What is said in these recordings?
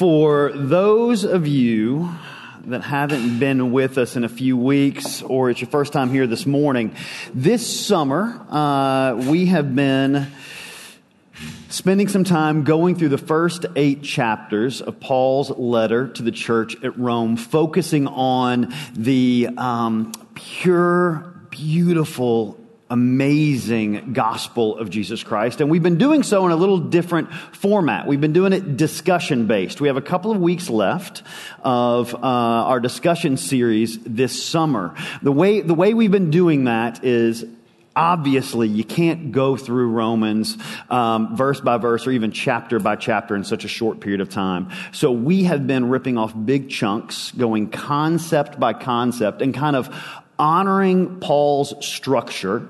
For those of you that haven't been with us in a few weeks, or it's your first time here this morning, this summer uh, we have been spending some time going through the first eight chapters of Paul's letter to the church at Rome, focusing on the um, pure, beautiful amazing gospel of Jesus Christ. And we've been doing so in a little different format. We've been doing it discussion based. We have a couple of weeks left of uh, our discussion series this summer. The way, the way we've been doing that is obviously you can't go through Romans um, verse by verse or even chapter by chapter in such a short period of time. So we have been ripping off big chunks, going concept by concept, and kind of honoring Paul's structure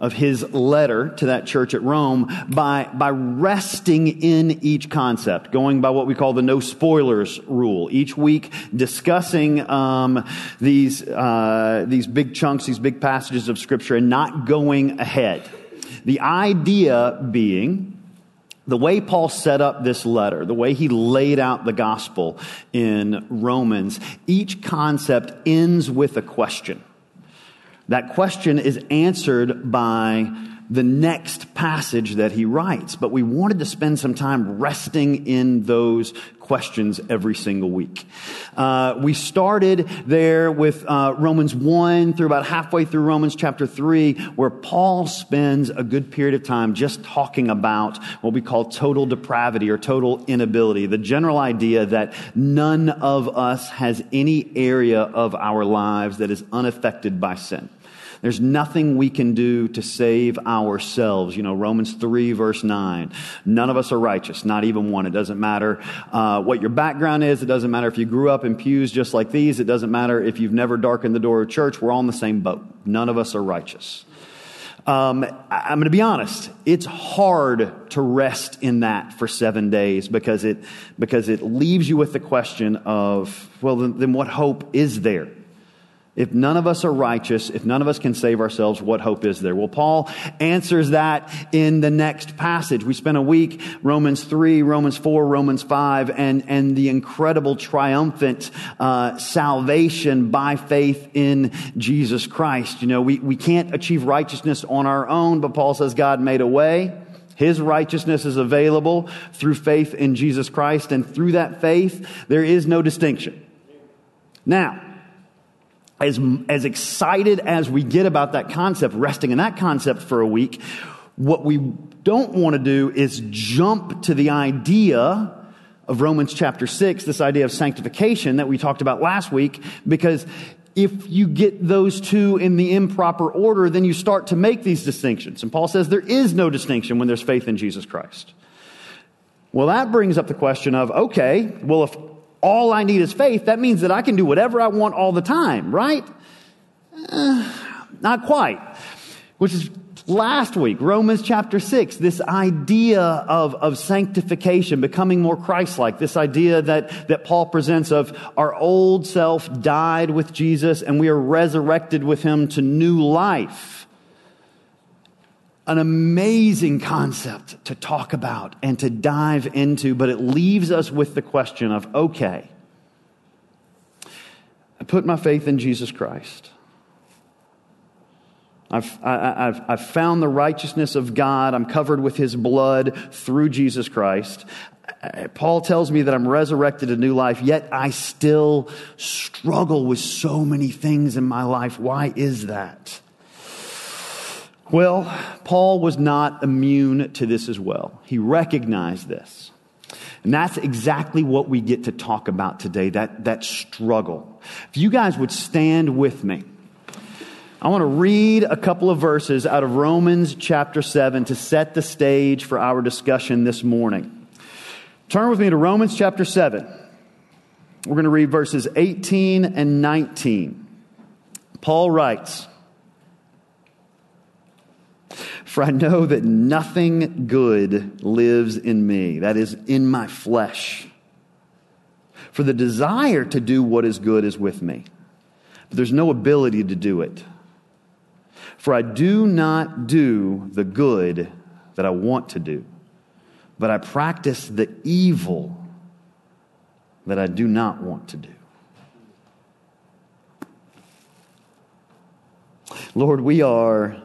of his letter to that church at Rome by, by resting in each concept, going by what we call the no spoilers rule. Each week discussing um, these, uh, these big chunks, these big passages of Scripture, and not going ahead. The idea being, the way Paul set up this letter, the way he laid out the gospel in Romans, each concept ends with a question. That question is answered by the next passage that he writes, but we wanted to spend some time resting in those questions every single week. Uh, we started there with uh, Romans 1 through about halfway through Romans chapter 3, where Paul spends a good period of time just talking about what we call total depravity or total inability. The general idea that none of us has any area of our lives that is unaffected by sin. There's nothing we can do to save ourselves. You know, Romans 3 verse 9. None of us are righteous, not even one. It doesn't matter uh, what your background is. It doesn't matter if you grew up in pews just like these. It doesn't matter if you've never darkened the door of church. We're all in the same boat. None of us are righteous. Um, I'm going to be honest. It's hard to rest in that for seven days because it because it leaves you with the question of, well, then, then what hope is there? If none of us are righteous, if none of us can save ourselves, what hope is there? Well, Paul answers that in the next passage. We spent a week, Romans 3, Romans 4, Romans 5, and, and the incredible triumphant uh, salvation by faith in Jesus Christ. You know, we, we can't achieve righteousness on our own, but Paul says God made a way. His righteousness is available through faith in Jesus Christ, and through that faith, there is no distinction. Now, as, as excited as we get about that concept, resting in that concept for a week, what we don't want to do is jump to the idea of Romans chapter 6, this idea of sanctification that we talked about last week, because if you get those two in the improper order, then you start to make these distinctions. And Paul says there is no distinction when there's faith in Jesus Christ. Well, that brings up the question of, okay, well, if all I need is faith, that means that I can do whatever I want all the time, right? Uh, not quite. Which is last week, Romans chapter 6, this idea of, of sanctification, becoming more Christ-like, this idea that, that Paul presents of our old self died with Jesus and we are resurrected with him to new life an amazing concept to talk about and to dive into, but it leaves us with the question of okay, I put my faith in Jesus Christ. I've, I, have I've found the righteousness of God. I'm covered with his blood through Jesus Christ. Paul tells me that I'm resurrected to new life, yet I still struggle with so many things in my life. Why is that? Well, Paul was not immune to this as well. He recognized this. And that's exactly what we get to talk about today, that, that struggle. If you guys would stand with me, I want to read a couple of verses out of Romans chapter 7 to set the stage for our discussion this morning. Turn with me to Romans chapter 7. We're going to read verses 18 and 19. Paul writes, for I know that nothing good lives in me, that is, in my flesh. For the desire to do what is good is with me, but there's no ability to do it. For I do not do the good that I want to do, but I practice the evil that I do not want to do. Lord, we are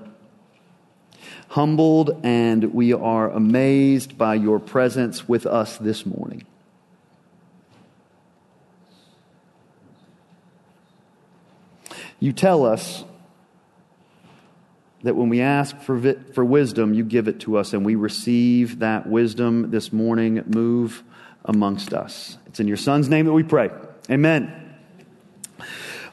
humbled and we are amazed by your presence with us this morning. You tell us that when we ask for, vi- for wisdom, you give it to us, and we receive that wisdom this morning. Move amongst us. It's in your Son's name that we pray. Amen.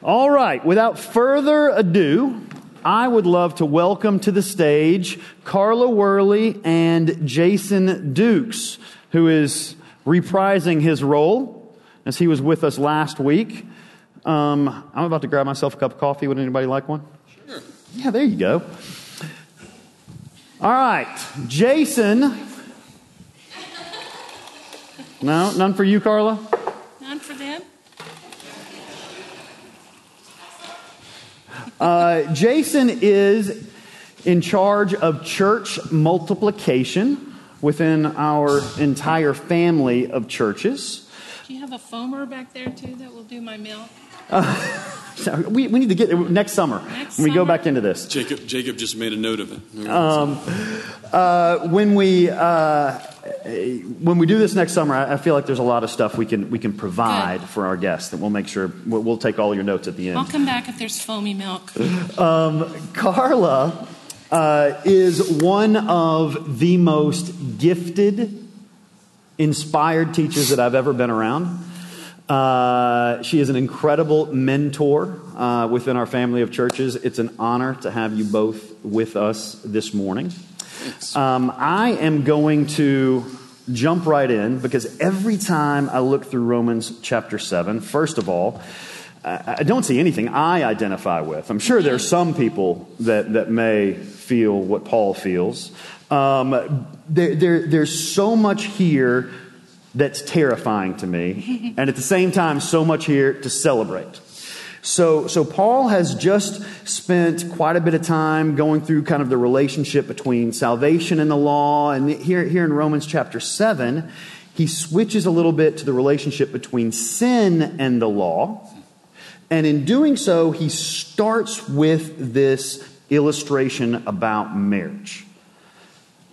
All right, without further ado, I would love to welcome to the stage Carla Worley and Jason Dukes, who is reprising his role as he was with us last week. Um, I'm about to grab myself a cup of coffee. Would anybody like one? Sure. Yeah, there you go. All right, Jason. No, none for you, Carla? None for them? Uh, Jason is in charge of church multiplication within our entire family of churches. Do you have a foamer back there too that will do my milk? So we, we need to get next summer Next when we go back into this. Jacob, Jacob just made a note of it. Uh, when we uh, when we do this next summer, I I feel like there's a lot of stuff we can we can provide Good. for our guests, and we'll make sure we'll, we'll take all your notes at the end. I'll come back if there's foamy milk. Carla uh, is one of the most gifted, inspired teachers that I've ever been around. Uh, she is an incredible mentor uh, within our family of churches. It's an honor to have you both with us this morning. Um, I am going to jump right in because every time I look through Romans chapter 7, first of all, I I don't see anything I identify with. I'm sure there are some people that, that may feel what Paul feels. Um, there, there, there's so much here that's terrifying to me, and at the same time, so much here to celebrate. So, so Paul has just spent quite a bit of time going through kind of the relationship between salvation and the law. And here, here in Romans chapter 7, he switches a little bit to the relationship between sin and the law. And in doing so, he starts with this illustration about marriage.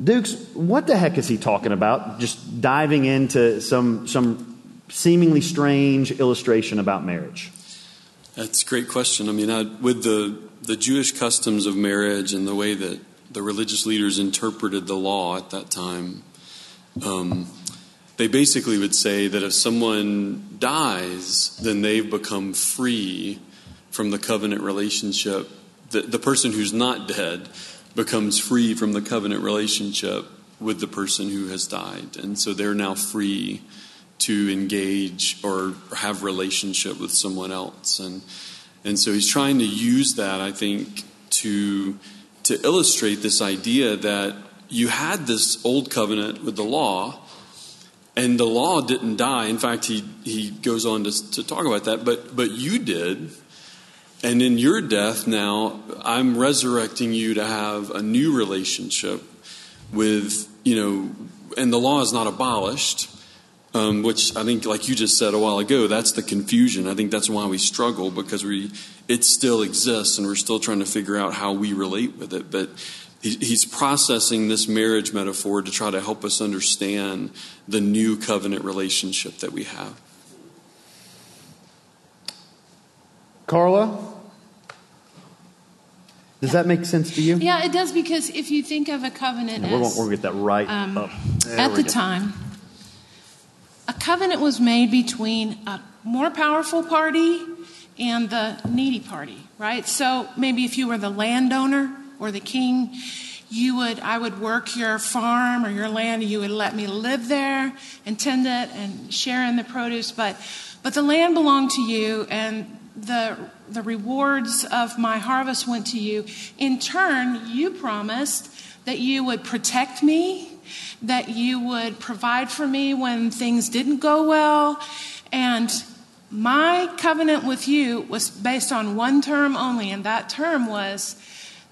Dukes, what the heck is he talking about? Just diving into some, some seemingly strange illustration about marriage. That's a great question. I mean, I, with the, the Jewish customs of marriage and the way that the religious leaders interpreted the law at that time, um, they basically would say that if someone dies, then they've become free from the covenant relationship. The, the person who's not dead becomes free from the covenant relationship with the person who has died. And so they're now free to engage or have relationship with someone else. And, and so he's trying to use that, I think, to, to illustrate this idea that you had this old covenant with the law, and the law didn't die. In fact, he, he goes on to, to talk about that, but, but you did. And in your death now, I'm resurrecting you to have a new relationship with, you know, and the law is not abolished, um, which I think, like you just said a while ago, that's the confusion. I think that's why we struggle because we, it still exists and we're still trying to figure out how we relate with it. But he, he's processing this marriage metaphor to try to help us understand the new covenant relationship that we have. Carla, does that make sense to you? Yeah, it does because if you think of a covenant We're going as to get that right um, up. At the go. time, a covenant was made between a more powerful party and the needy party, right? So maybe if you were the landowner or the king, you would I would work your farm or your land and you would let me live there and tend it and share in the produce, but but the land belonged to you and the the rewards of my harvest went to you. In turn, you promised that you would protect me, that you would provide for me when things didn't go well, and my covenant with you was based on one term only, and that term was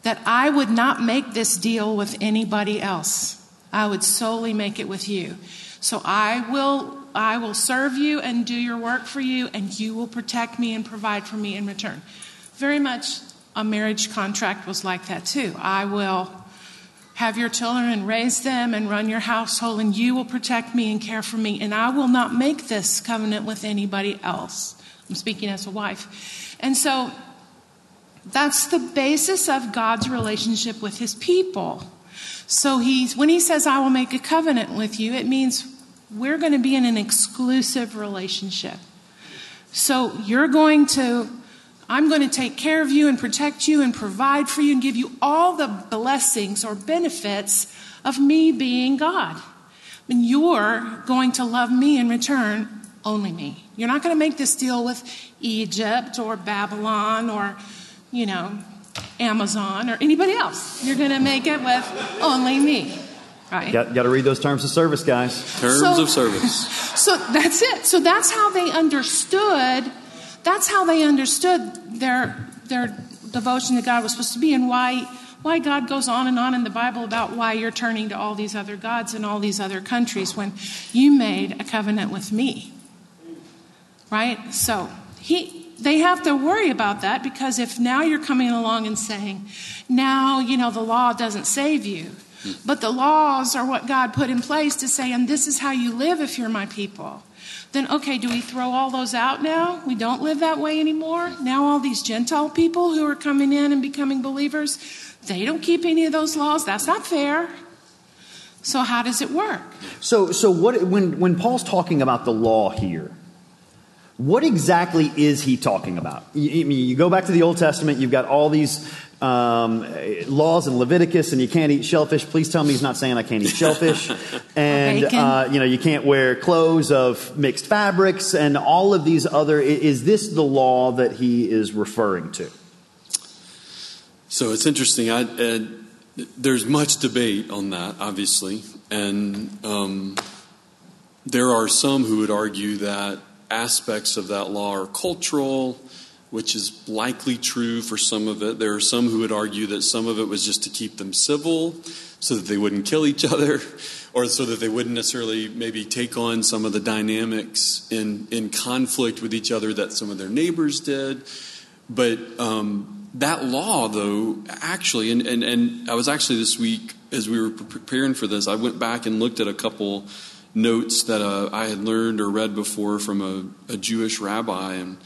that I would not make this deal with anybody else. I would solely make it with you. So I will I will serve you and do your work for you, and you will protect me and provide for me in return. Very much a marriage contract was like that too. I will have your children and raise them and run your household, and you will protect me and care for me, and I will not make this covenant with anybody else. I'm speaking as a wife. And so that's the basis of God's relationship with his people. So he's, when he says, I will make a covenant with you, it means we're going to be in an exclusive relationship. So you're going to, I'm going to take care of you and protect you and provide for you and give you all the blessings or benefits of me being God. And you're going to love me in return, only me. You're not going to make this deal with Egypt or Babylon or, you know, Amazon or anybody else. You're going to make it with only me. Right. Got, got to read those terms of service, guys. Terms So- of service. So that's it. So that's how they understood. That's how they understood their their devotion to God was supposed to be, and why why God goes on and on in the Bible about why you're turning to all these other gods in all these other countries when you made a covenant with me. Right. So he. They have to worry about that because if now you're coming along and saying, now, you know, the law doesn't save you, but the laws are what God put in place to say, and this is how you live if you're my people. Then, okay, do we throw all those out now? We don't live that way anymore. Now, all these Gentile people who are coming in and becoming believers, they don't keep any of those laws. That's not fair. So, how does it work? So, so what, when, when Paul's talking about the law here, what exactly is he talking about? You, you go back to the Old Testament, you've got all these um, laws in Leviticus, and you can't eat shellfish. Please tell me he's not saying I can't eat shellfish. and, uh, you know, you can't wear clothes of mixed fabrics, and all of these other. Is this the law that he is referring to? So it's interesting. I, uh, there's much debate on that, obviously, and um, there are some who would argue that aspects of that law are cultural, which is likely true for some of it. There are some who would argue that some of it was just to keep them civil, so that they wouldn't kill each other, or so that they wouldn't necessarily maybe take on some of the dynamics in in conflict with each other that some of their neighbors did. But um, that law, though, actually, and, and, and I was actually this week, as we were preparing for this, I went back and looked at a couple notes that uh, I had learned or read before from a, a Jewish rabbi and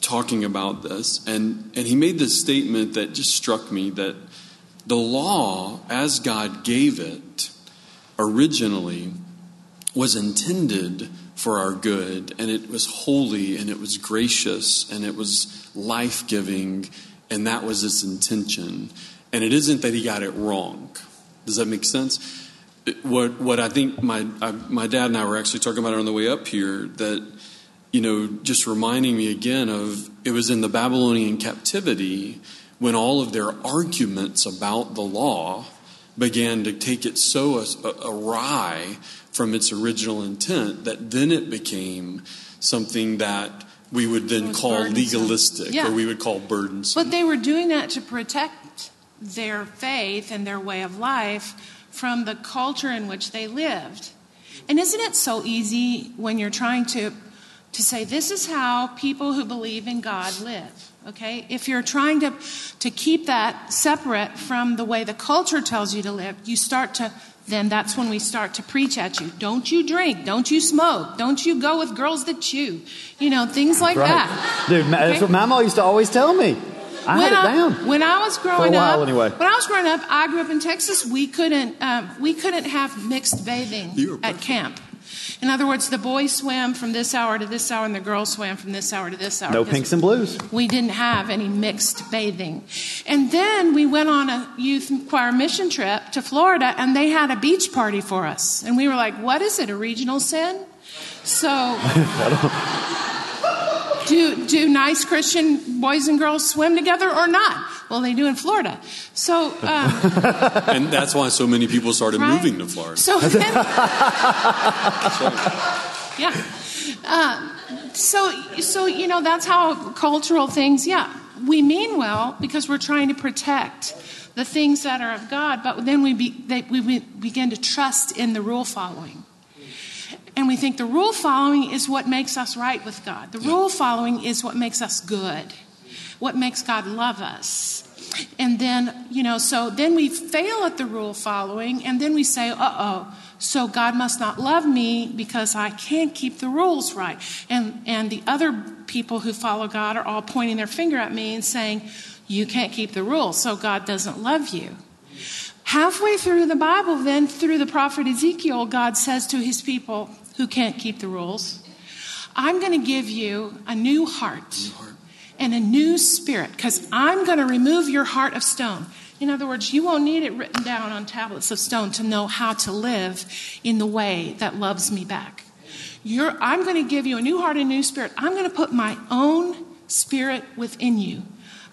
talking about this. And, and he made this statement that just struck me that the law, as God gave it originally, was intended for our good, and it was holy, and it was gracious, and it was life giving, and that was its intention. And it isn't that he got it wrong. Does that make sense? What what I think my I, my dad and I were actually talking about it on the way up here that you know just reminding me again of it was in the Babylonian captivity when all of their arguments about the law began to take it so awry from its original intent that then it became something that we would then call burdensome. legalistic Yeah. or we would call burdensome. But they were doing that to protect their faith and their way of life from the culture in which they lived. And isn't it so easy when you're trying to to say this is how people who believe in God live? Okay? If you're trying to to keep that separate from the way the culture tells you to live, you start to then that's when we start to preach at you. Don't you drink, don't you smoke, don't you go with girls that chew. You know, things like that. Dude, ma- that's Okay? what Mama used to always tell me. I had it I, down. when I was growing while, up, anyway. when I was growing up, I grew up in Texas. We couldn't um, we couldn't have mixed bathing at camp. In other words, the boys swam from this hour to this hour, and the girls swam from this hour to this hour. No pinks and blues. We didn't have any mixed bathing. And then we went on a youth choir mission trip to Florida, and they had a beach party for us. And we were like, "What is it? A regional sin?" So. Do, do nice Christian boys and girls swim together or not? Well, they do in Florida. So, um, and that's why so many people started Right. moving to Florida. So then, yeah. Uh, so, so you know that's how cultural things. Yeah, we mean well because we're trying to protect the things that are of God, but then we be, they, we, we begin to trust in the rule following. And we think the rule following is what makes us right with God. The rule following is what makes us good, what makes God love us. And then, you know, so then we fail at the rule following, and then we say, uh oh, so God must not love me because I can't keep the rules right. And, and the other people who follow God are all pointing their finger at me and saying, you can't keep the rules, so God doesn't love you. Halfway through the Bible, then, through the prophet Ezekiel, God says to his people who can't keep the rules, I'm going to give you a new heart, new heart. and a new spirit because I'm going to remove your heart of stone. In other words, you won't need it written down on tablets of stone to know how to live in the way that loves me back. You're, I'm going to give you a new heart and new spirit. I'm going to put my own spirit within you.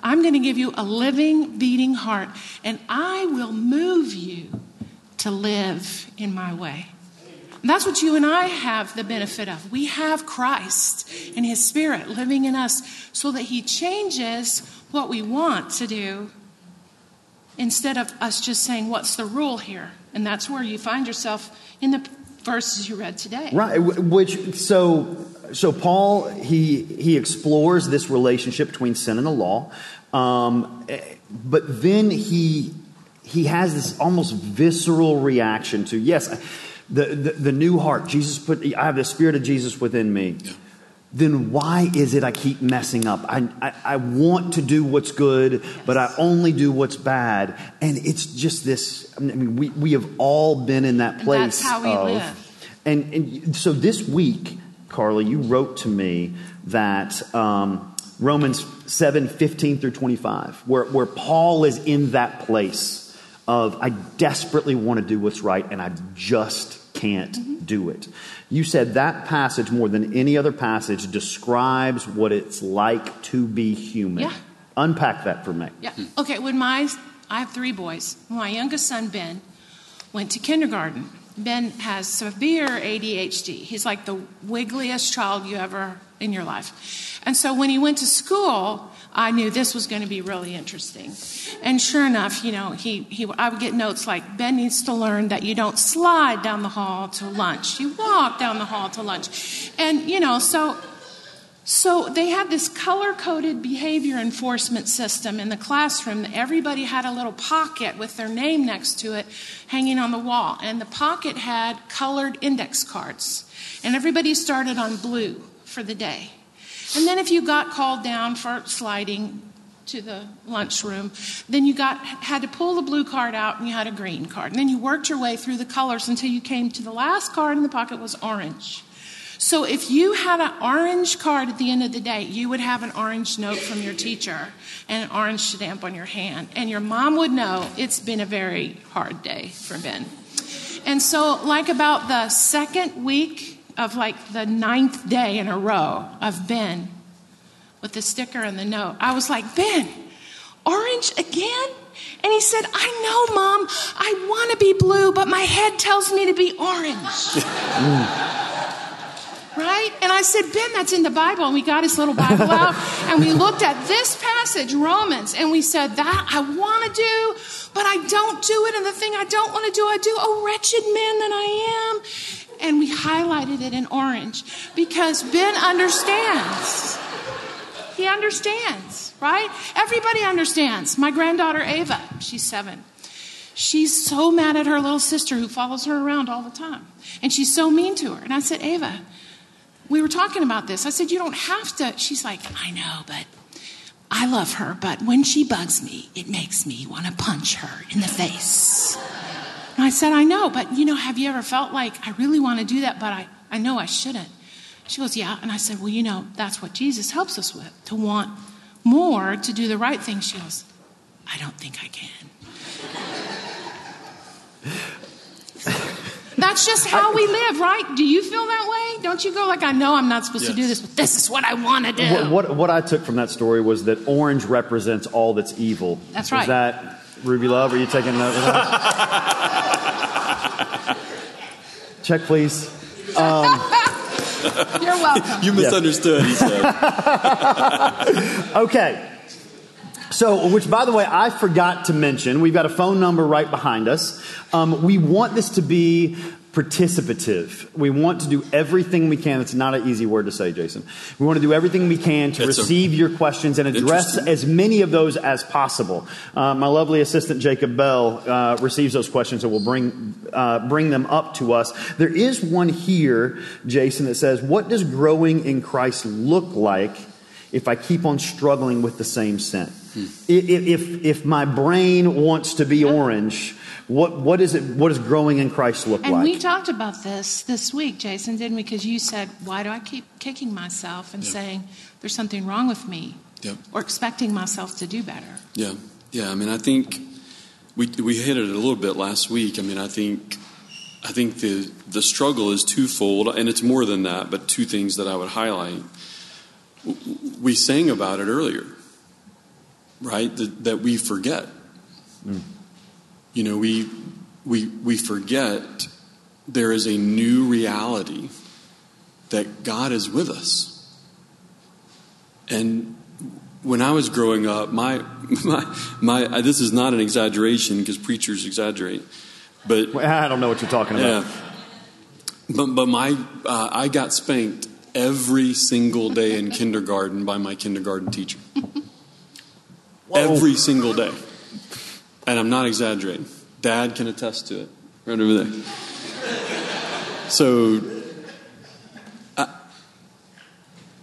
I'm going to give you a living, beating heart, and I will move you to live in my way. And that's what you and I have the benefit of. We have Christ and His Spirit living in us so that He changes what we want to do instead of us just saying, What's the rule here? And that's where you find yourself in the verses you read today. Right, which, so. So Paul he he explores this relationship between sin and the law, um, but then he he has this almost visceral reaction to yes, the, the, the new heart. Jesus put I have the spirit of Jesus within me. Yeah then why is it I keep messing up? I, I, I, want to do what's good, but I only do what's bad. And it's just this I mean, we, we have all been in that place. And that's how we of, live. And, and so this week, Carly, you wrote to me that um, Romans 7 15 through 25, where, where Paul is in that place of, I desperately want to do what's right, and I just can't mm-hmm. do it. You said that passage, more than any other passage, describes what it's like to be human. Yeah. Unpack that for me. Yeah. Okay, when my, I have three boys. My youngest son, Ben, went to kindergarten. Ben has severe ADHD. He's like the wiggliest child you ever in your life. And so when he went to school, I knew this was going to be really interesting. And sure enough, you know, he, he, I would get notes like, Ben needs to learn that you don't slide down the hall to lunch. You walk down the hall to lunch. And, you know, so, so they had this color coded behavior enforcement system in the classroom. Everybody had a little pocket with their name next to it hanging on the wall. And the pocket had colored index cards. And everybody started on blue for the day. And then if you got called down for sliding to the lunchroom, then you got had to pull the blue card out and you had a green card. And then you worked your way through the colors until you came to the last card in the pocket was orange. So if you had an orange card at the end of the day, you would have an orange note from your teacher and an orange stamp on your hand. And your mom would know it's been a very hard day for Ben. And so, like about the second week of like the ninth day in a row of Ben with the sticker and the note. I was like, Ben, orange again? And he said, I know, Mom, I want to be blue, but my head tells me to be orange. Mm. Right? And I said, Ben, that's in the Bible. And we got his little Bible out and we looked at this passage, Romans, and we said, That I want to do, but I don't do it. And the thing I don't want to do, I do. Oh, wretched man that I am and we highlighted it in orange because Ben understands. He understands, right? Everybody understands. My granddaughter Ava, she's seven. She's so mad at her little sister who follows her around all the time. And she's so mean to her. And I said, Ava, we were talking about this. I said, You don't have to. She's like, I know, but I love her. But when she bugs me, it makes me want to punch her in the face. And I said, I know, but you know, have you ever felt like I really want to do that, but I, I know I shouldn't? She goes, Yeah. And I said, Well, you know, that's what Jesus helps us with, to want more, to do the right thing. She goes, I don't think I can. That's just how we live, right? Do you feel that way? Don't you go like, I know I'm not supposed yes. to do this, but this is what I want to do. What, what, what, I took from that story was that orange represents all that's evil. That's right. Is that Ruby Love? Are you taking note of that? Check, please. Um, You're welcome. You misunderstood, he said. okay. So, which by the way, I forgot to mention, we've got a phone number right behind us. Um, we want this to be participative. We want to do everything we can. It's not an easy word to say, Jason. We want to do everything we can to That's receive your questions and address as many of those as possible. Uh, my lovely assistant Jacob Bell uh, receives those questions and will bring uh, bring them up to us. There is one here, Jason, that says, "What does growing in Christ look like?" If I keep on struggling with the same sin, if if my brain wants to be orange, what what is it? What does growing in Christ look And like? we talked about this this week, Jason, didn't we? Because you said, why do I keep kicking myself and saying there's something wrong with me? Yep. Or expecting myself to do better. Yeah, yeah. I mean, I think we we hit it a little bit last week. I mean, I think I think the the struggle is twofold, and it's more than that. But two things that I would highlight. We sang about it earlier, right? That, that we forget. You know, we we we forget there is a new reality that God is with us. And when I was growing up, my my my this is not an exaggeration because preachers exaggerate, but I don't know what you're talking about. yeah, but but my uh, I got spanked every single day in kindergarten by my kindergarten teacher. Every single day, and I'm not exaggerating. Dad can attest to it. Right over there. So,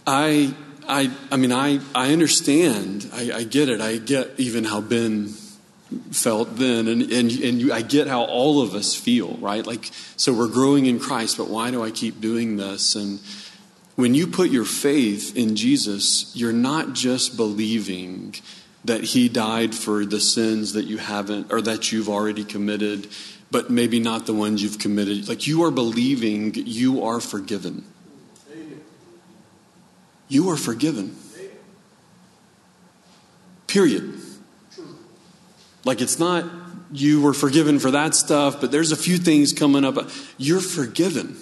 I, I, I mean, I, I understand. I, I get it. I get even how Ben felt then, and and and you, I get how all of us feel, right? Like, so we're growing in Christ, but why do I keep doing this? And when you put your faith in Jesus, you're not just believing that He died for the sins that you haven't or that you've already committed, but maybe not the ones you've committed. Like you are believing you are forgiven. You are forgiven. Period. Like it's not you were forgiven for that stuff, but there's a few things coming up. You're forgiven.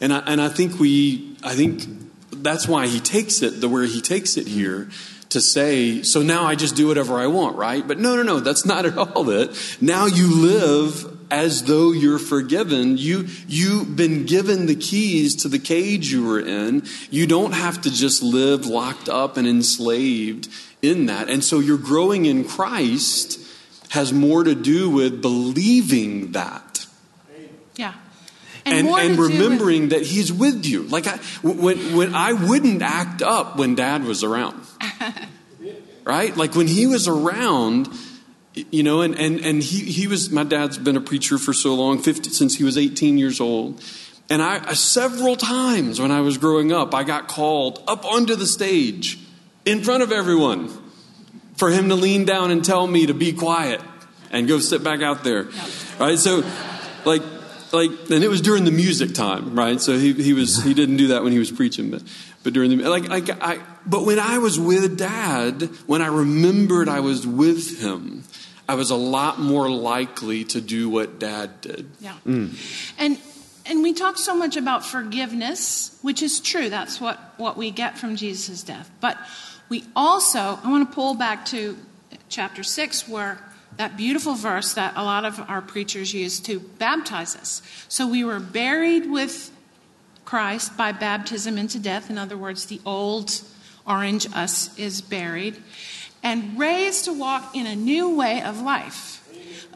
And I, and I think we, I think that's why he takes it the where he takes it here to say, so now I just do whatever I want, right? But no, no, no, that's not at all it. Now you live as though you're forgiven. You, you've been given the keys to the cage you were in. You don't have to just live locked up and enslaved in that. And so you're growing in Christ has more to do with believing that. And, and with- remembering that he's with you. Like I, when, when I wouldn't act up when dad was around, right? Like when he was around, you know, and, and, and he, he was, my dad's been a preacher for so long, 50, since he was 18 years old. And I, uh, several times when I was growing up, I got called up onto the stage in front of everyone for him to lean down and tell me to be quiet and go sit back out there. Right? So, like, like, and it was during the music time, right? So he, he was, he didn't do that when he was preaching, but, but during the, like, like, I, but when I was with dad, when I remembered I was with him, I was a lot more likely to do what dad did. Yeah. Mm. And and we talk so much about forgiveness, which is true. That's what, what we get from Jesus' death. But we also, I want to pull back to chapter 6, where that beautiful verse that a lot of our preachers use to baptize us. So we were buried with Christ by baptism into death. In other words, the old orange us is buried, and raised to walk in a new way of life.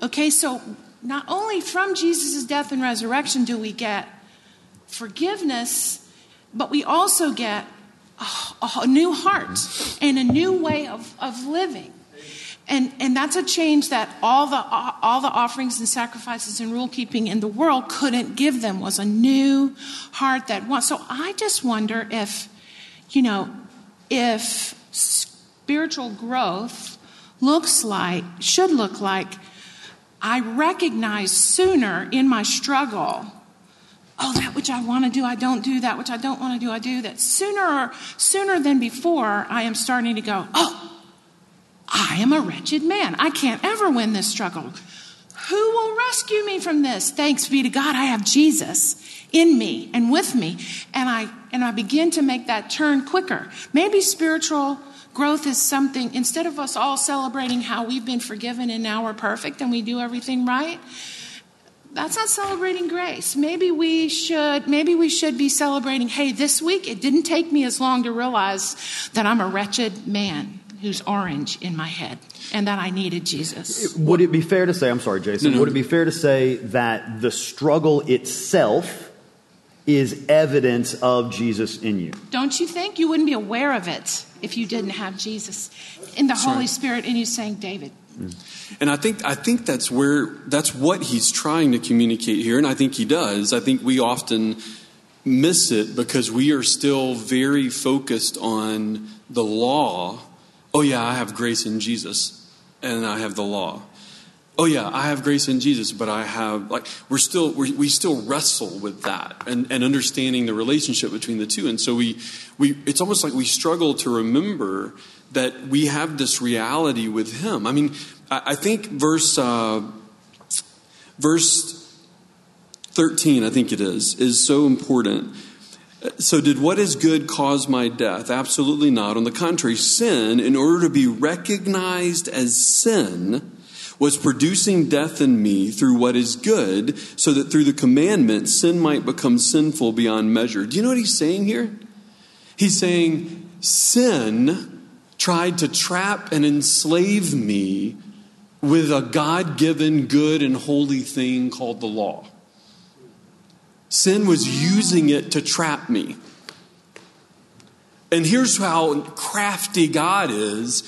Okay, so not only from Jesus' death and resurrection do we get forgiveness, but we also get a, new heart and a new way of, of living. And, and that's a change that all the, all the offerings and sacrifices and rule keeping in the world couldn't give them was a new heart that wants. So I just wonder if, you know, if spiritual growth looks like, should look like, I recognize sooner in my struggle, oh, that which I want to do, I don't do. That which I don't want to do, I do. That sooner, sooner than before, I am starting to go, oh, I am a wretched man. I can't ever win this struggle. Who will rescue me from this? Thanks be to God, I have Jesus in me and with me. And I, and I begin to make that turn quicker. Maybe spiritual growth is something, instead of us all celebrating how we've been forgiven and now we're perfect and we do everything right, that's not celebrating grace. Maybe we should maybe we should be celebrating, hey, this week it didn't take me as long to realize that I'm a wretched man who's orange in my head and that I needed Jesus. Would it be fair to say, I'm sorry, Jason, No, no. would it be fair to say that the struggle itself is evidence of Jesus in you? Don't you think you wouldn't be aware of it if you didn't have Jesus in the Holy. Spirit in you saying, David, mm. And I think I think that's where that's what he's trying to communicate here, and I think he does. I think we often miss it because we are still very focused on the law. Oh yeah, I have grace in Jesus, and I have the law. Oh yeah, I have grace in Jesus, but I have like we're still we're, we still wrestle with that and, and understanding the relationship between the two, and so we we it's almost like we struggle to remember that we have this reality with Him. I mean, I, I think verse uh, verse thirteen, I think it is, is so important. So, did what is good cause my death? Absolutely not. On the contrary, sin, in order to be recognized as sin, was producing death in me through what is good, so that through the commandment, sin might become sinful beyond measure. Do you know what he's saying here? He's saying, Sin tried to trap and enslave me with a God given, good, and holy thing called the law. Sin was using it to trap me. And here's how crafty God is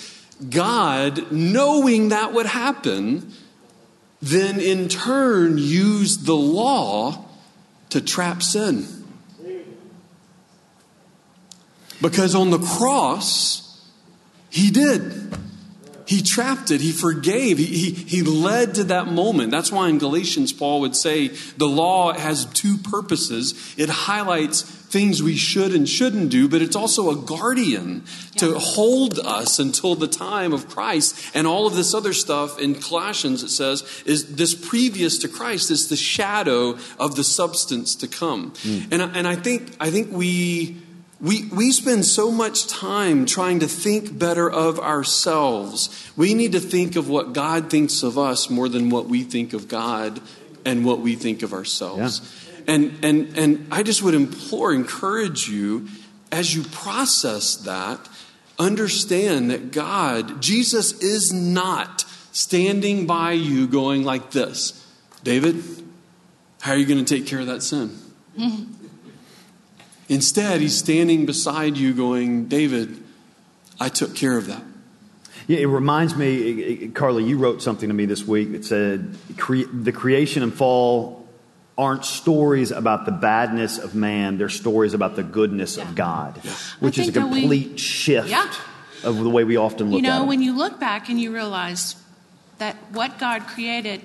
God, knowing that would happen, then in turn used the law to trap sin. Because on the cross, he did. He trapped it. He forgave. He, he, he led to that moment. That's why in Galatians, Paul would say the law has two purposes. It highlights things we should and shouldn't do, but it's also a guardian to hold us until the time of Christ. And all of this other stuff in Colossians, it says, is this previous to Christ is the shadow of the substance to come. Hmm. And, and I think, I think we, we, we spend so much time trying to think better of ourselves. We need to think of what God thinks of us more than what we think of God and what we think of ourselves. And, and, and I just would implore, encourage you, as you process that, understand that God, Jesus is not standing by you going like this David, how are you going to take care of that sin? Instead, he's standing beside you going, David, I took care of that. Yeah, it reminds me, it- it- Carly, you wrote something to me this week that said cre- the creation and fall aren't stories about the badness of man, they're stories about the goodness Yeah. of God, which is a think that we- complete shift Yeah. of the way we often look at it. you know, at it. when you look back and you realize that what God created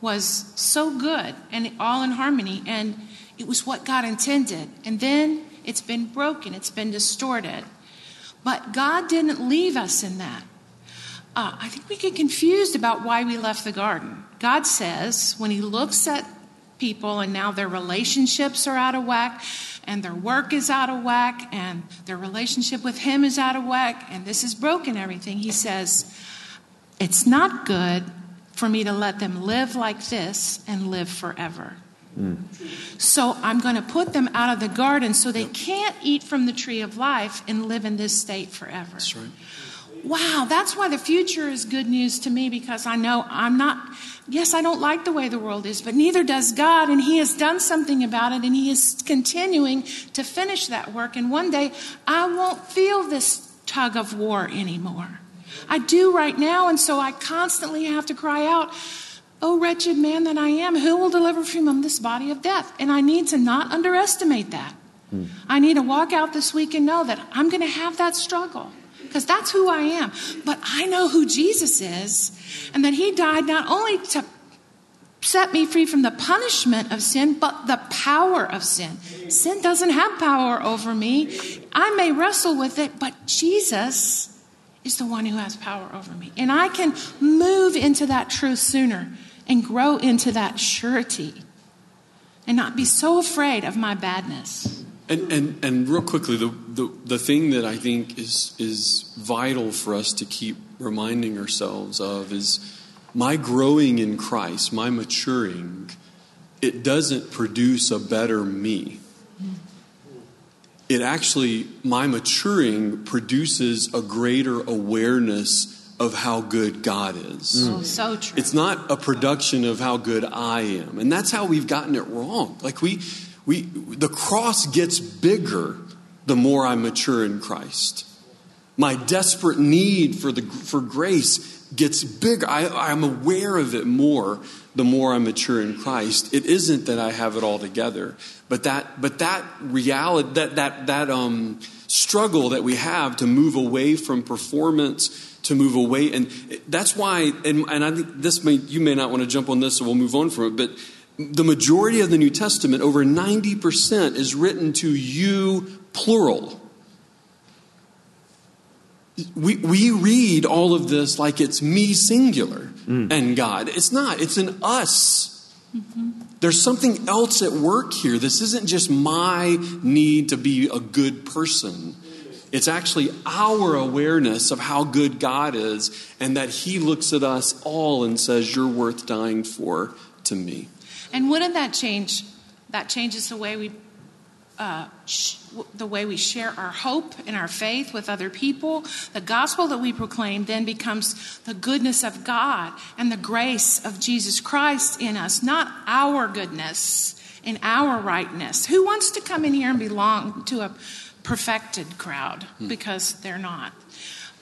was so good and all in harmony, and it was what God intended. And then it's been broken, it's been distorted. But God didn't leave us in that. Uh, I think we get confused about why we left the garden. God says when He looks at people and now their relationships are out of whack and their work is out of whack and their relationship with Him is out of whack and this is broken, everything, He says, it's not good for me to let them live like this and live forever. So I'm going to put them out of the garden so they can't eat from the tree of life and live in this state forever. That's right. Wow, that's why the future is good news to me because I know I'm not, yes, I don't like the way the world is, but neither does God, and He has done something about it, and He is continuing to finish that work. And one day I won't feel this tug of war anymore. I do right now, and so I constantly have to cry out, Oh, wretched man that I am, who will deliver from this body of death? And I need to not underestimate that. Hmm. I need to walk out this week and know that I'm going to have that struggle because that's who I am. But I know who Jesus is and that he died not only to set me free from the punishment of sin, but the power of sin. Sin doesn't have power over me. I may wrestle with it, but Jesus is the one who has power over me. And I can move into that truth sooner and grow into that surety and not be so afraid of my badness. And, and, and real quickly, the, the, the thing that I think is, is vital for us to keep reminding ourselves of is my growing in Christ, my maturing, it doesn't produce a better me. It actually, my maturing produces a greater awareness of how good God is. Mm. Oh, so true. It's not a production of how good I am. And that's how we've gotten it wrong. Like we we the cross gets bigger the more I mature in Christ. My desperate need for the for grace gets bigger. I, I'm aware of it more the more I mature in Christ. It isn't that I have it all together, but that but that reality that that that um struggle that we have to move away from performance to move away. And that's why, and, and I think this may, you may not want to jump on this, so we'll move on from it, but the majority of the New Testament, over 90%, is written to you, plural. We, we read all of this like it's me singular mm. and God. It's not, it's an us. Mm-hmm. There's something else at work here. This isn't just my need to be a good person. It's actually our awareness of how good God is and that He looks at us all and says, You're worth dying for to me. And wouldn't that change? That changes the way we. Uh, sh- the way we share our hope and our faith with other people, the gospel that we proclaim then becomes the goodness of God and the grace of Jesus Christ in us, not our goodness and our rightness. Who wants to come in here and belong to a perfected crowd hmm. because they're not.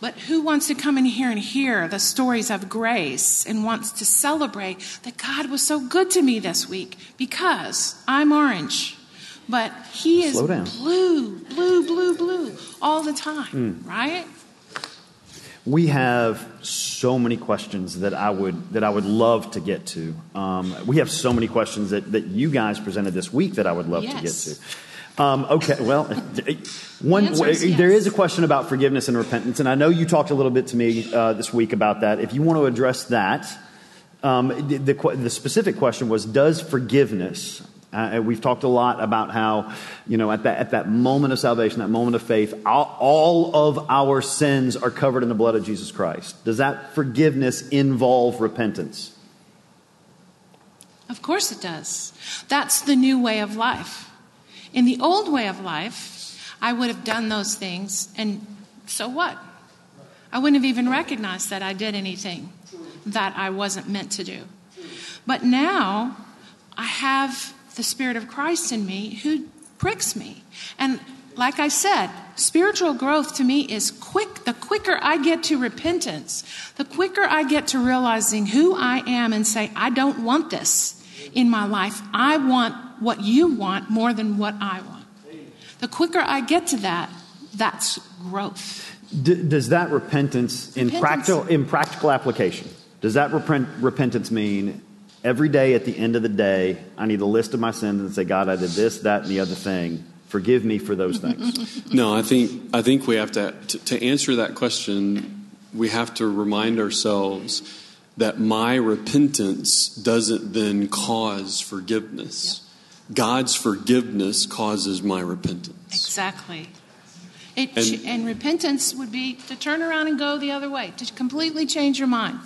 But who wants to come in here and hear the stories of grace and wants to celebrate that God was so good to me this week because I'm orange, but He is blue, blue, blue, blue all the time, mm. right? We have so many questions that I would that I would love to get to. Um, we have so many questions that, that you guys presented this week that I would love yes. to get to. Um, okay, well, one the yes. there is a question about forgiveness and repentance, and I know you talked a little bit to me uh, this week about that. If you want to address that, um, the, the, the, specific question was: Does forgiveness? Uh, we've talked a lot about how, you know, at that, at that moment of salvation, that moment of faith, all, all of our sins are covered in the blood of Jesus Christ. Does that forgiveness involve repentance? Of course it does. That's the new way of life. In the old way of life, I would have done those things, and so what? I wouldn't have even recognized that I did anything that I wasn't meant to do. But now, I have the Spirit of Christ in me who pricks me. And like I said, spiritual growth to me is quick. The quicker I get to repentance, the quicker I get to realizing who I am and say, I don't want this in my life. I want what you want more than what I want. The quicker I get to that, that's growth. D- does that repentance, repentance, in practical in practical application? Does that repent, repentance mean every day at the end of the day, I need a list of my sins and say, God, I did this, that, and the other thing. Forgive me for those things. no, I think I think we have to, to to answer that question. We have to remind ourselves that my repentance doesn't then cause forgiveness. Yep. God's forgiveness causes my repentance. Exactly. It, and, and, repentance would be to turn around and go the other way, to completely change your mind.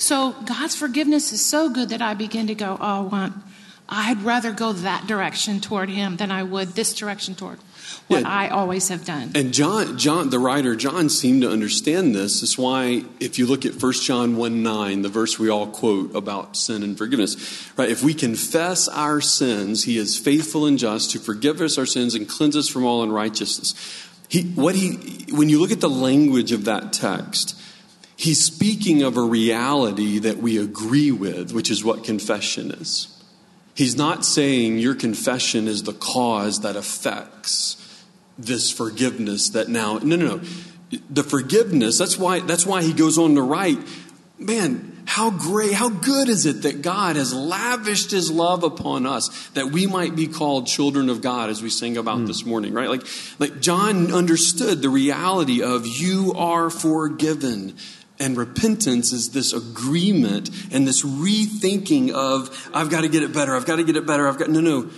So God's forgiveness is so good that I begin to go, oh, well, I'd rather go that direction toward Him than I would this direction toward what yeah. I always have done. And John, John, the writer John seemed to understand this. That's why if you look at 1 John 1 9, the verse we all quote about sin and forgiveness, right? If we confess our sins, he is faithful and just to forgive us our sins and cleanse us from all unrighteousness. He, what he, when you look at the language of that text, he's speaking of a reality that we agree with, which is what confession is. He's not saying your confession is the cause that affects this forgiveness that now no no no the forgiveness that's why that's why he goes on to write man how great how good is it that god has lavished his love upon us that we might be called children of god as we sing about mm. this morning right like like john understood the reality of you are forgiven and repentance is this agreement and this rethinking of i've got to get it better i've got to get it better i've got no no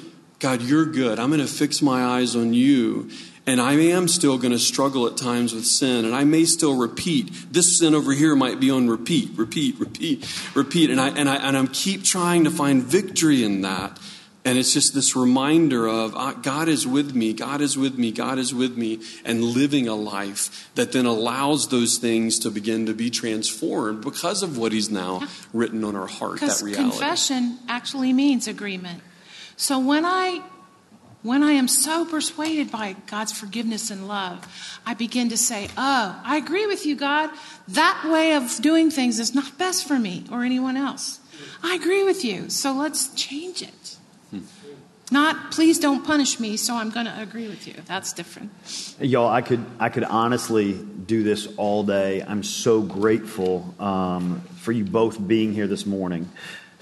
God, you're good. I'm going to fix my eyes on you. And I am still going to struggle at times with sin, and I may still repeat. This sin over here might be on repeat, repeat, repeat, repeat. And I and I and I'm keep trying to find victory in that. And it's just this reminder of uh, God is with me, God is with me, God is with me, and living a life that then allows those things to begin to be transformed because of what He's now written on our heart. That Because reality. confession actually means agreement. So when I when I am so persuaded by God's forgiveness and love, I begin to say, "Oh, I agree with you, God. That way of doing things is not best for me or anyone else. I agree with you. So let's change it." Not, please don't punish me, so I'm going to agree with you. That's different. Y'all, I could I could honestly do this all day. I'm so grateful um, for you both being here this morning.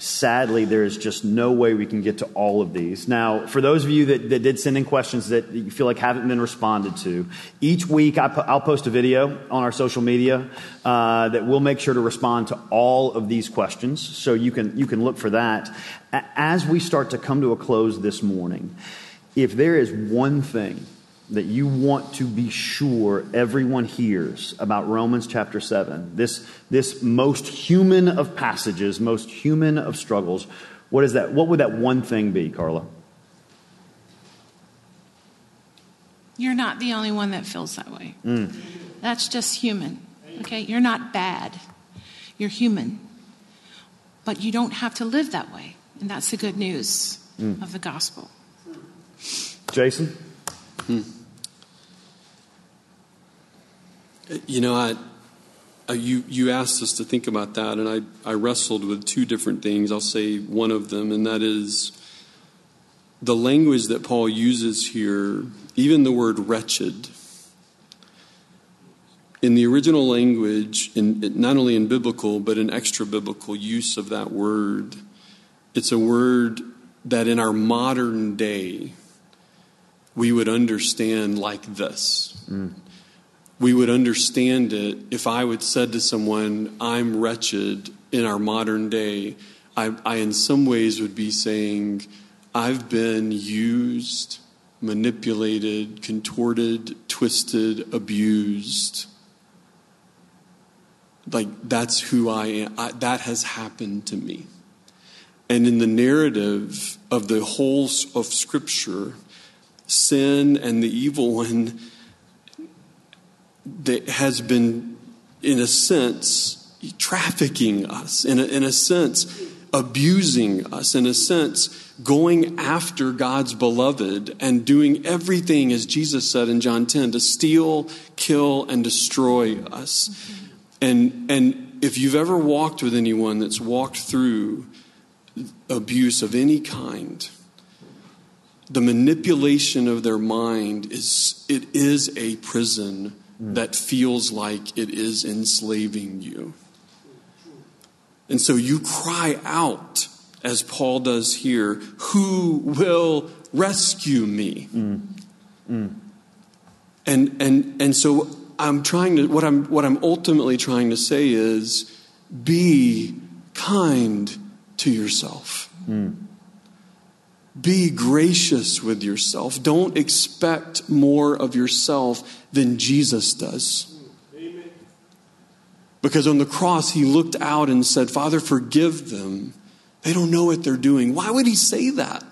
Sadly, there is just no way we can get to all of these. Now, for those of you that, that did send in questions that you feel like haven't been responded to, each week I po- I'll post a video on our social media uh, that will make sure to respond to all of these questions. So you can you can look for that. As we start to come to a close this morning, if there is one thing that you want to be sure everyone hears about Romans chapter 7, this, this most human of passages, most human of struggles, what is that? What would that one thing be, Carla? You're not the only one that feels that way. Mm. That's just human. Okay? You're not bad. You're human. But you don't have to live that way. And that's the good news mm. of the gospel. Jason? Hmm. You know, I, I, you, you asked us to think about that, and I, I wrestled with two different things. I'll say one of them, and that is the language that Paul uses here, even the word wretched. In the original language, in, not only in biblical, but in extra biblical use of that word, it's a word that in our modern day we would understand like this mm. We would understand it if I would said to someone, I'm wretched in our modern day. I, I, in some ways, would be saying, I've been used, manipulated, contorted, twisted, abused. Like, that's who I am. I, that has happened to me. And in the narrative of the whole of Scripture, sin and the evil one that has been, in a sense, trafficking us, in a, in a sense, abusing us, in a sense, going after God's beloved and doing everything, as Jesus said in John 10, to steal, kill, and destroy us. And, and if you've ever walked with anyone that's walked through abuse of any kind, the manipulation of their mind is it is a prison that feels like it is enslaving you. And so you cry out, as Paul does here, Who will rescue me? Mm. Mm. And, and, and so I'm trying to, what I'm, what I'm ultimately trying to say is be kind to yourself. Mm. Be gracious with yourself. Don't expect more of yourself than Jesus does. Because on the cross, he looked out and said, Father, forgive them. They don't know what they're doing. Why would he say that?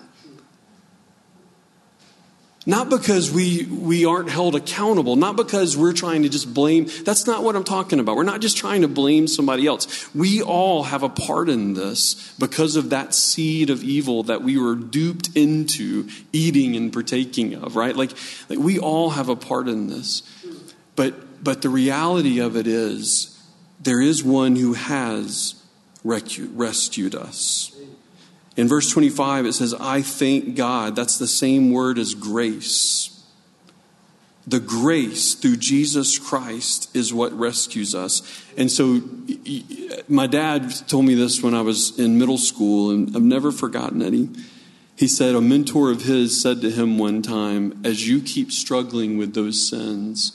Not because we, we aren't held accountable, not because we're trying to just blame. That's not what I'm talking about. We're not just trying to blame somebody else. We all have a part in this because of that seed of evil that we were duped into eating and partaking of, right? Like, like we all have a part in this. But, but the reality of it is, there is one who has rescued us. In verse 25, it says, I thank God. That's the same word as grace. The grace through Jesus Christ is what rescues us. And so, my dad told me this when I was in middle school, and I've never forgotten. He, he said, a mentor of his said to him one time, As you keep struggling with those sins,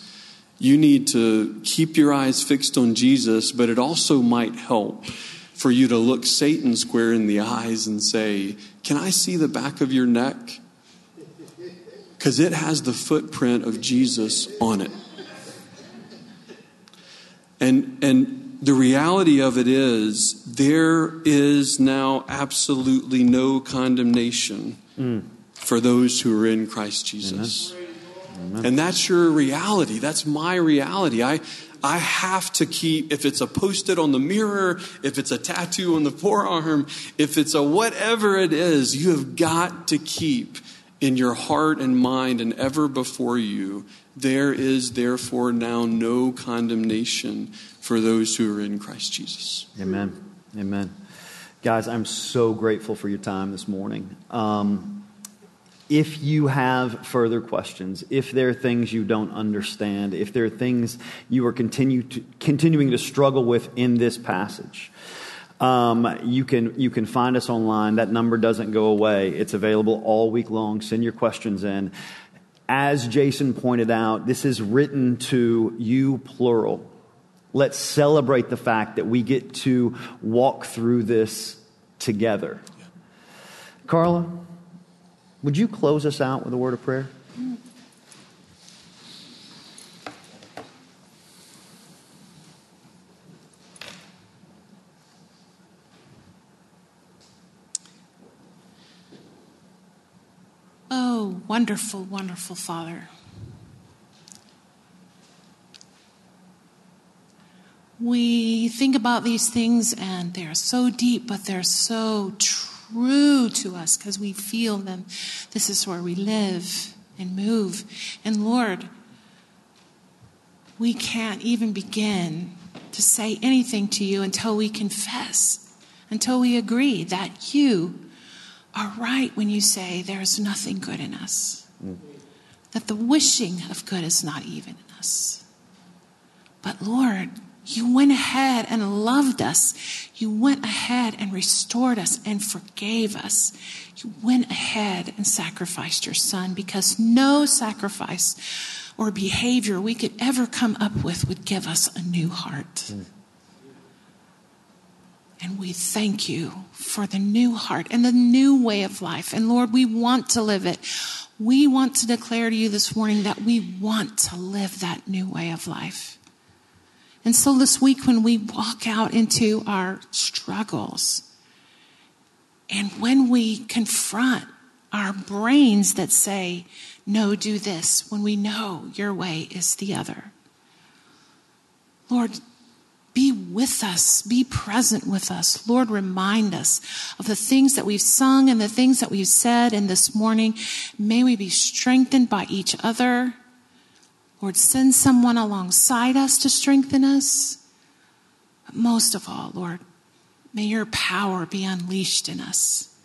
you need to keep your eyes fixed on Jesus, but it also might help for you to look Satan square in the eyes and say, Can I see the back of your neck? Because it has the footprint of Jesus on it. And, and the reality of it is, there is now absolutely no condemnation mm. for those who are in Christ Jesus. Amen. And that's your reality. That's my reality. I, I have to keep, if it's a post it on the mirror, if it's a tattoo on the forearm, if it's a whatever it is, you have got to keep in your heart and mind and ever before you. There is therefore now no condemnation for those who are in Christ Jesus. Amen. Amen. Guys, I'm so grateful for your time this morning. Um, if you have further questions, if there are things you don't understand, if there are things you are continue to, continuing to struggle with in this passage, um, you can you can find us online. That number doesn't go away. It's available all week long. Send your questions in. As Jason pointed out, this is written to you plural. Let's celebrate the fact that we get to walk through this together. Carla, would you close us out with a word of prayer? Oh, wonderful, wonderful Father. We think about these things and they're so deep, but they're so true true to us because we feel them. This is where we live and move. And Lord, we can't even begin to say anything to you until we confess, until we agree that you are right when you say there is nothing good in us, mm. that the wishing of good is not even in us. But Lord, you went ahead and loved us. You went ahead and restored us and forgave us. You went ahead and sacrificed your son because no sacrifice or behavior we could ever come up with would give us a new heart. Mm. And we thank you for the new heart and the new way of life. And Lord, we want to live it. We want to declare to you this morning that we want to live that new way of life. And so this week, when we walk out into our struggles, and when we confront our brains that say, no, do this, when we know your way is the other. Lord, be with us, be present with us. Lord, remind us of the things that we've sung and the things that we've said. And this morning, may we be strengthened by each other. Lord, send someone alongside us to strengthen us. But most of all, Lord, may your power be unleashed in us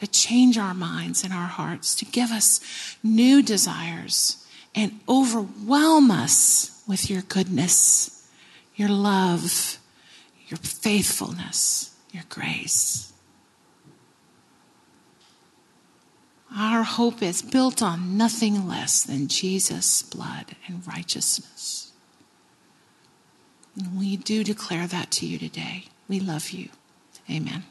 to change our minds and our hearts, to give us new desires and overwhelm us with your goodness, your love, your faithfulness, your grace. Our hope is built on nothing less than Jesus' blood and righteousness. And we do declare that to you today. We love you. Amen.